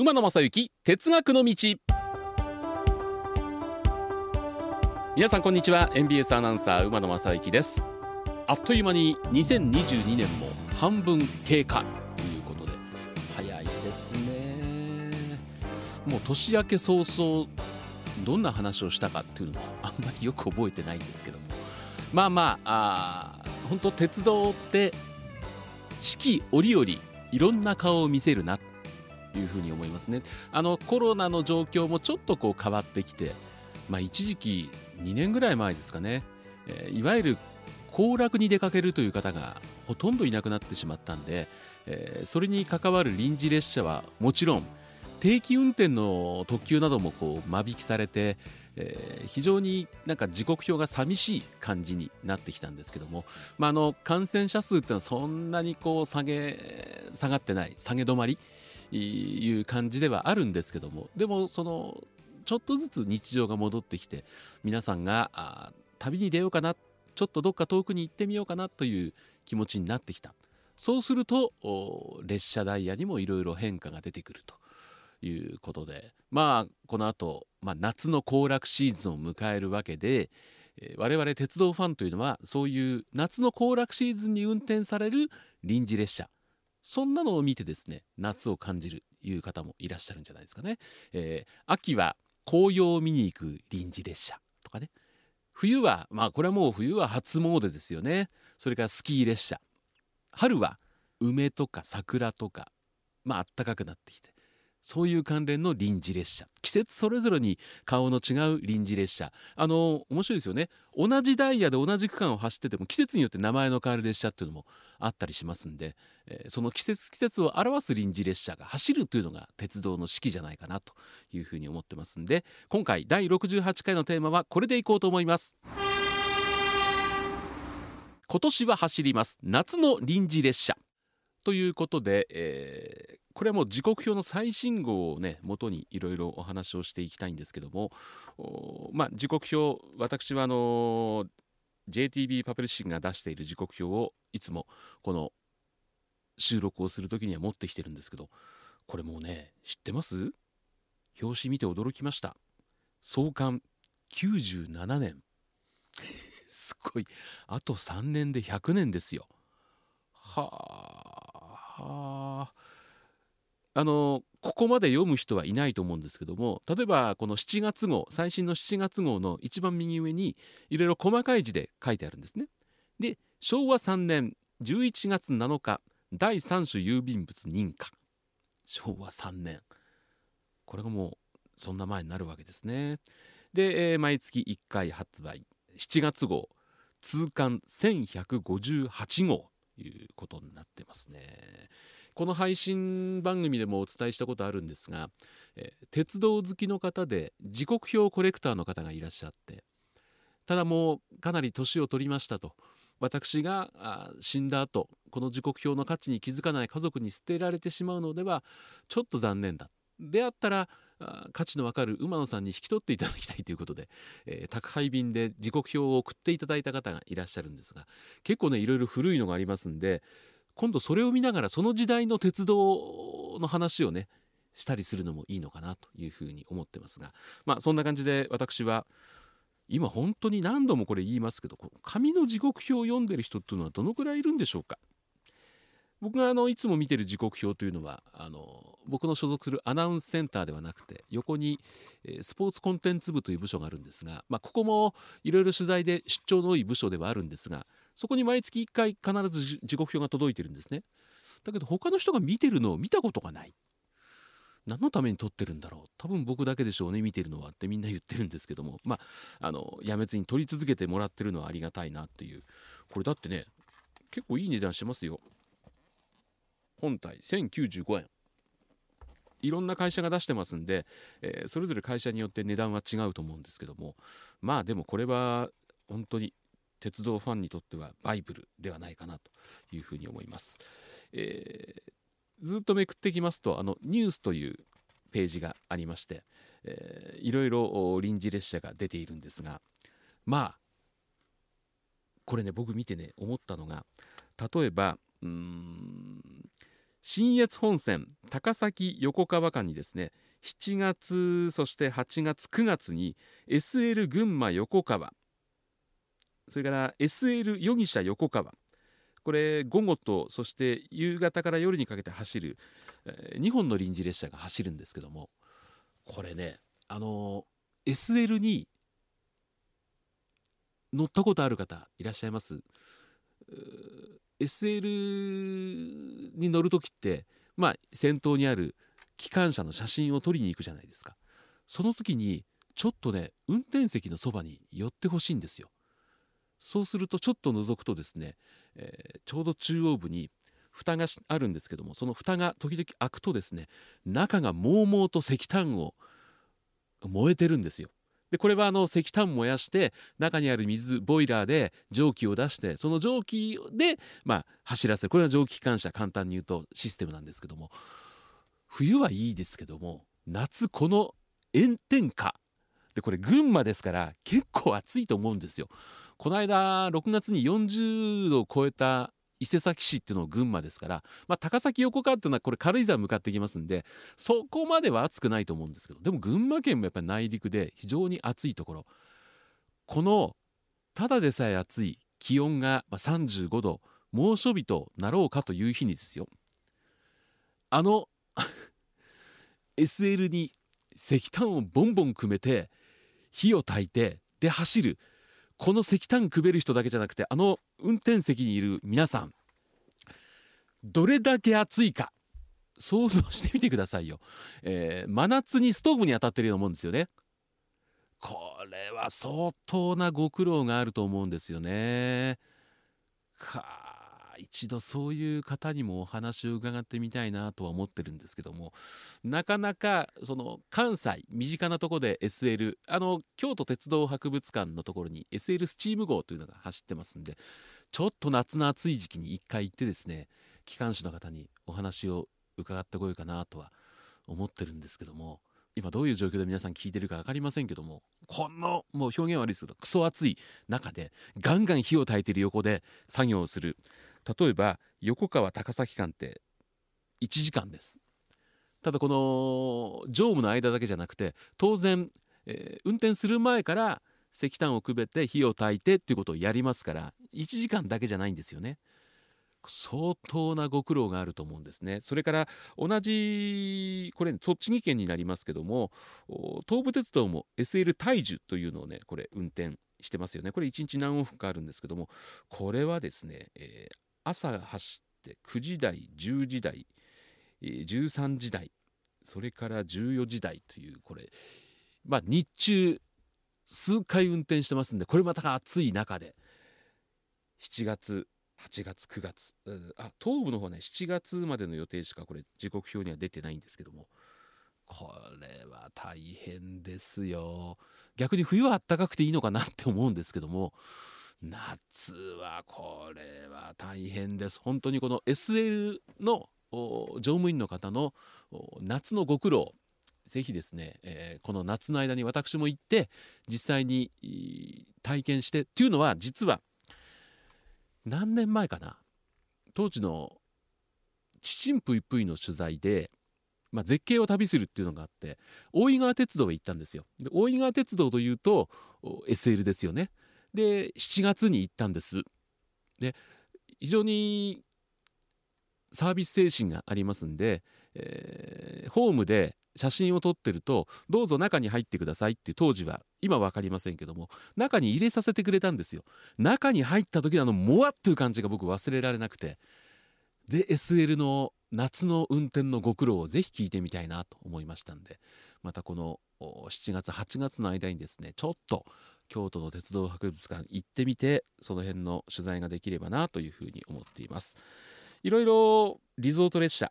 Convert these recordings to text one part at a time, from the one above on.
馬野正幸哲学の道。皆さんこんにちは。NBS アナウンサー馬野正幸です。あっという間に2022年も半分経過。ということで早いですね。もう年明け早々どんな話をしたかっていうのもあんまりよく覚えてないんですけども。まあまああ本当鉄道って四季折々いろんな顔を見せるなというふうに思いますね。あのコロナの状況もちょっとこう変わってきてまあ一時期2年ぐらい前ですかね、えーいわゆる行楽に出かけるという方がほとんどいなくなってしまったんで、えーそれに関わる臨時列車はもちろん定期運転の特急などもこう間引きされて、えー非常になんか時刻表が寂しい感じになってきたんですけども、まあ、あの感染者数っていうのはそんなにこう下げ下がってない下げ止まりいう感じではあるんですけどもでもそのちょっとずつ日常が戻ってきて皆さんが旅に出ようかなちょっとどっか遠くに行ってみようかなという気持ちになってきた。そうすると列車ダイヤにもいろいろ変化が出てくるということでまあこの後、まあ夏の行楽シーズンを迎えるわけで、我々鉄道ファンというのはそういう夏の行楽シーズンに運転される臨時列車そんなのを見てですね夏を感じるいう方もいらっしゃるんじゃないですかね。えー秋は紅葉を見に行く臨時列車とかね。冬はまあこれはもう冬は初詣ですよね。それからスキー列車。春は梅とか桜とかまあったかくなってきて。そういう関連の臨時列車。季節それぞれに顔の違う臨時列車。あの面白いですよね。同じダイヤで同じ区間を走ってても季節によって名前の変わる列車っていうのもあったりしますんで、えーその季節季節を表す臨時列車が走るというのが鉄道の式じゃないかなというふうに思ってますんで今回第68回のテーマはこれでいこうと思います。今年は走ります。夏の臨時列車。ということで、えーこれはもう時刻表の最新号をね元にいろいろお話をしていきたいんですけどもまあ時刻表私はあの JTB パブリッシングが出している時刻表をいつもこの収録をする時には持ってきてるんですけどこれもうね知ってます？表紙見て驚きました。創刊97年。すごい。あと3年で100年ですよ。はあ。はあのここまで読む人はいないと思うんですけども例えばこの7月号最新の7月号の一番右上にいろいろ細かい字で書いてあるんですね。で昭和3年11月7日第3種郵便物認可昭和3年これがもうそんな前になるわけですね。で、えー毎月1回発売7月号通貫1158号ということになってますね。この配信番組でもお伝えしたことあるんですが、え鉄道好きの方で時刻表コレクターの方がいらっしゃってただもうかなり年を取りましたと私が死んだ後この時刻表の価値に気づかない家族に捨てられてしまうのではちょっと残念だ。であったらあ価値のわかる馬野さんに引き取っていただきたいということで、えー宅配便で時刻表を送っていただいた方がいらっしゃるんですが結構ねいろいろ古いのがありますんで今度それを見ながらその時代の鉄道の話をねしたりするのもいいのかなというふうに思ってますが。まあそんな感じで私は今本当に何度もこれ言いますけど紙の時刻表を読んでる人っていうのはどのくらいいるんでしょうか？僕があのいつも見てる時刻表というのはあの僕の所属するアナウンスセンターではなくて横にスポーツコンテンツ部という部署があるんですが、まあ、ここもいろいろ取材で出張の多い部署ではあるんですがそこに毎月1回必ず時刻表が届いてるんですね。だけど他の人が見てるのを見たことがない。何のために撮ってるんだろう。多分僕だけでしょうね見てるのはってみんな言ってるんですけども。まああのやめずに撮り続けてもらってるのはありがたいなっていう。これだってね結構いい値段しますよ。本体1095円。いろんな会社が出してますんで、えーそれぞれ会社によって値段は違うと思うんですけども。まあでもこれは本当に鉄道ファンにとってはバイブルではないかなというふうに思います。えーずっとめくっていきますとあのニュースというページがありまして、えーいろいろ臨時列車が出ているんですがまあこれね僕見てね思ったのが例えばうーん信越本線高崎横川間にですね7月そして8月9月に SL 群馬横川それから SL 余儀者横川。これ午後とそして夕方から夜にかけて走る、え2本の臨時列車が走るんですけども。これねあの SL に乗ったことある方いらっしゃいます？SL に乗る時ってまあ先頭にある機関車の写真を撮りに行くじゃないですか。その時にちょっとね運転席のそばに寄ってほしいんですよ。そうするとちょっと覗くとですね、えー、ちょうど中央部に蓋があるんですけどもその蓋が時々開くとですね中がもうもうと石炭を燃えてるんですよ。でこれはあの石炭燃やして中にある水ボイラーで蒸気を出してその蒸気でまあ走らせる。これは蒸気機関車簡単に言うとシステムなんですけども冬はいいですけども夏この炎天下。でこれ群馬ですから結構暑いと思うんですよ。この間6月に40度を超えた伊勢崎市っていうのが群馬ですから、まあ、高崎横川っていうのはこれ軽井沢向かってきますんでそこまでは暑くないと思うんですけどでも群馬県もやっぱり内陸で非常に暑いところ。このただでさえ暑い気温が35度猛暑日となろうかという日にですよ。あの SL に石炭をボンボン組めて火を焚いてで走る。この石炭くべる人だけじゃなくてあの運転席にいる皆さんどれだけ暑いか想像してみてくださいよ、えー、真夏にストーブに当たってるようなもんですよね。これは相当なご苦労があると思うんですよね。一度そういう方にもお話を伺ってみたいなとは思ってるんですけどもなかなかその関西身近なとこで SL あの京都鉄道博物館のところに SL スチーム号というのが走ってますんでちょっと夏の暑い時期に一回行ってですね機関士の方にお話を伺ってこようかなとは思ってるんですけども今どういう状況で皆さん聞いてるか分かりませんけどもこのもう表現悪いですけどクソ暑い中でガンガン火を焚いてる横で作業をする。例えば横川高崎間って1時間です。ただこの乗務の間だけじゃなくて当然、えー、運転する前から石炭をくべて火を焚いてっていうことをやりますから1時間だけじゃないんですよね。相当なご苦労があると思うんですね。それから同じこれ栃木県になりますけども東武鉄道も SL 大樹というのをねこれ運転してますよね。これ1日何往復かあるんですけどもこれはですね、えー、朝走って9時台10時台13時台それから14時台というこれまあ日中数回運転してますんでこれまた暑い中で7月8月9月あ東部の方ね7月までの予定しかこれ時刻表には出てないんですけどもこれは大変ですよ。逆に冬は暖かくていいのかなって思うんですけども夏はこれは大変です本当にこの SL の乗務員の方の夏のご苦労ぜひですね、えー、この夏の間に私も行って実際に体験してっていうのは実は何年前かな当時の「ちちんぷいぷい」の取材で、まあ、絶景を旅するっていうのがあって大井川鉄道へ行ったんですよ。で大井川鉄道というと SL ですよね。で7月に行ったんです。で非常にサービス精神がありますんで、えー、ホームで写真を撮ってるとどうぞ中に入ってくださいって当時は今分かりませんけども中に入れさせてくれたんですよ中に入った時のあのもわっという感じが僕忘れられなくてで SL の夏の運転のご苦労をぜひ聞いてみたいなと思いましたんでまたこの7月8月の間にですねちょっと京都の鉄道博物館行ってみてその辺の取材ができればなというふうに思っています。いろいろリゾート列車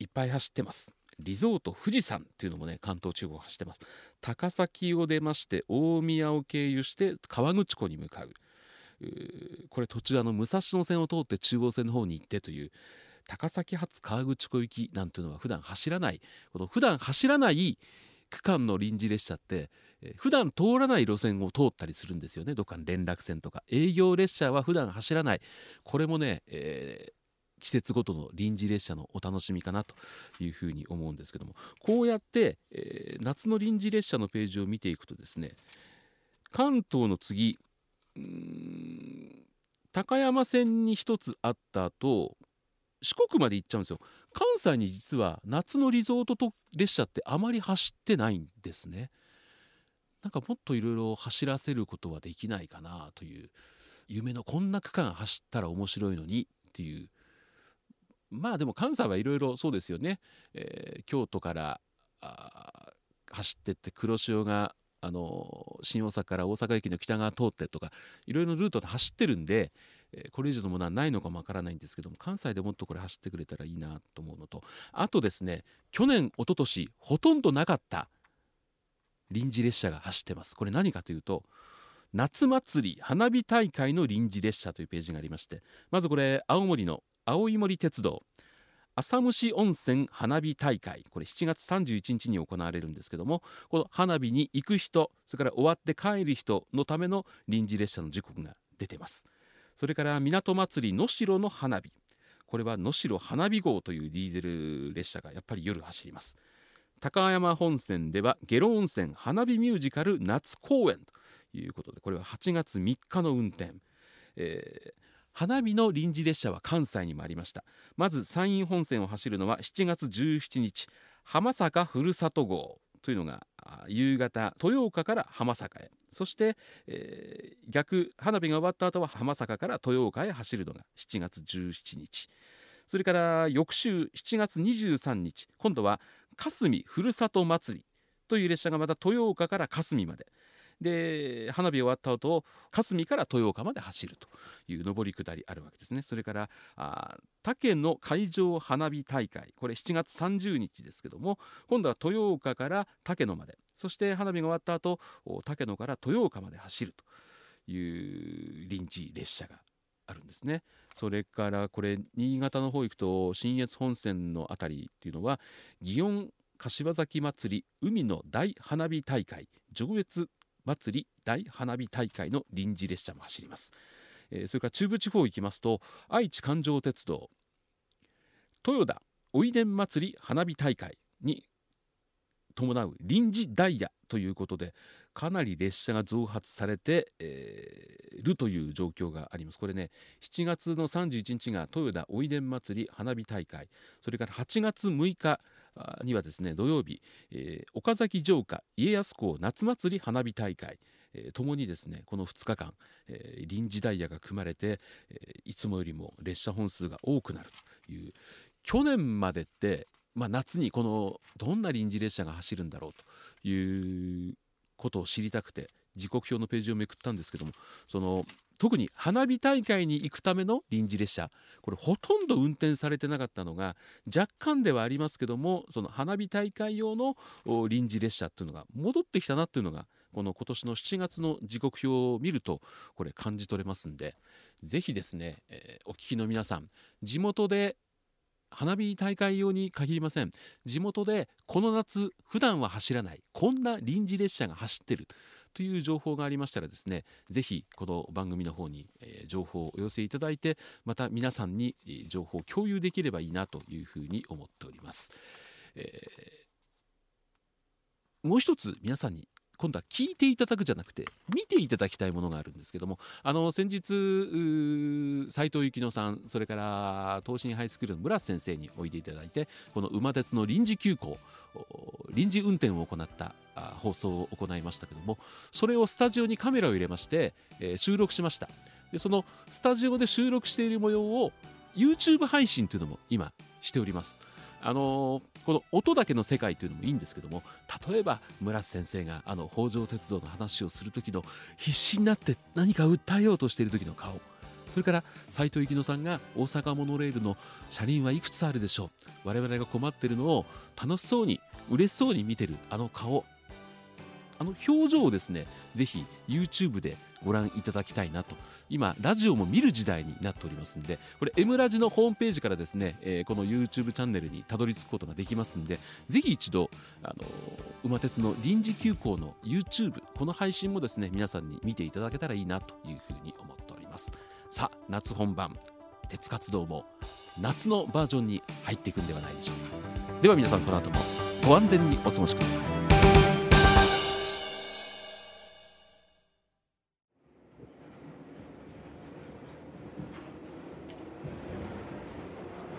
いっぱい走ってます。リゾート富士山っていうのもね関東地方走ってます。高崎を出まして大宮を経由して河口湖に向かう。これ途中あの武蔵野線を通って中央線の方に行ってという高崎発河口湖行きなんていうのは普段走らない。この普段走らない区間の臨時列車ってえ普段通らない路線を通ったりするんですよね。どっかの連絡線とか。営業列車は普段走らない。これもね、えー、季節ごとの臨時列車のお楽しみかなというふうに思うんですけども。こうやって、えー、夏の臨時列車のページを見ていくとですね関東の次高山線に1つあった後四国まで行っちゃうんですよ。関西に実は夏のリゾートと列車ってあまり走ってないんですね。なんかもっといろいろ走らせることはできないかなという夢のこんな区間走ったら面白いのにっていう。まあでも関西はいろいろそうですよね、えー、京都から走ってって黒潮があの新大阪から大阪駅の北側通ってとかいろいろルートで走ってるんで、え、これ以上のものはないのかもわからないんですけども関西でもっとこれ走ってくれたらいいなと思うのとあとですね去年一昨年ほとんどなかった臨時列車が走ってます。これ何かというと夏祭り花火大会の臨時列車というページがありましてまずこれ青森の青い森鉄道浅虫温泉花火大会。これ7月31日に行われるんですけどもこの花火に行く人それから終わって帰る人のための臨時列車の時刻が出てます。それから港祭り能代の花火。これは能代花火号というディーゼル列車がやっぱり夜走ります。高山本線では下呂温泉花火ミュージカル夏公演ということでこれは8月3日の運転、えー、花火の臨時列車は関西にもありました。まず山陰本線を走るのは7月17日浜坂ふるさと号というのが夕方豊岡から浜坂へ。そして、えー、逆花火が終わった後は浜坂から豊岡へ走るのが7月17日。それから翌週7月23日。今度は霞ふるさと祭りという列車がまた豊岡から霞まで。で花火終わった後霞から豊岡まで走るという上り下りあるわけですね。それからあ竹の海上花火大会。これ7月30日ですけども今度は豊岡から竹野まで。そして花火が終わった後竹野から豊岡まで走るという臨時列車があるんですね。それからこれ新潟の方行くと信越本線の辺りっていうのは祇園柏崎祭り海の大花火大会上越祭り大花火大会の臨時列車も走ります、えー、それから中部地方行きますと愛知環状鉄道豊田おいでん祭り花火大会に伴う臨時ダイヤということでかなり列車が増発されて、えー、るという状況があります。これね7月の31日が豊田おいでん祭り花火大会それから8月6日にはですね土曜日、えー、岡崎城下家康公夏祭り花火大会えー、にですねこの2日間、えー、臨時ダイヤが組まれて、えー、いつもよりも列車本数が多くなるという去年までって、まあ、夏にこのどんな臨時列車が走るんだろうということを知りたくて時刻表のページをめくったんですけどもその特に花火大会に行くための臨時列車これほとんど運転されてなかったのが若干ではありますけどもその花火大会用の臨時列車っていうのが戻ってきたなっていうのがこの今年の7月の時刻表を見るとこれ感じ取れますんでぜひですね、えー、お聞きの皆さん地元で花火大会用に限りません。地元でこの夏普段は走らないこんな臨時列車が走ってるという情報がありましたらですねぜひこの番組の方に、情報をお寄せいただいてまた皆さんに情報を共有できればいいなというふうに思っております、えー、もう一つ皆さんに今度は聞いていただくじゃなくて見ていただきたいものがあるんですけどもあの先日斉藤幸乃さんそれから東進ハイスクールの村瀬先生においでいただいてこの馬鉄の臨時急行臨時運転を行った放送を行いましたけどもそれをスタジオにカメラを入れまして、えー、収録しました。でそのスタジオで収録している模様を YouTube 配信というのも今しております。あのこの音だけの世界というのもいいんですけども例えば村瀬先生があの北条鉄道の話をする時の必死になって何か訴えようとしている時の顔。それから斎藤幸乃さんが大阪モノレールの車輪はいくつあるでしょう。我々が困っているのを楽しそうに嬉しそうに見てるあの顔。あの表情をですねぜひ YouTube でご覧いただきたいなと。今ラジオも見る時代になっておりますんでこれ M ラジのホームページからですね、えー、この YouTube チャンネルにたどり着くことができますんでぜひ一度あの馬鉄の臨時急行の YouTube この配信もですね皆さんに見ていただけたらいいなというふうに思っております。さあ夏本番鉄活動も夏のバージョンに入っていくんではないでしょうか。では皆さんこの後もご安全にお過ごしください。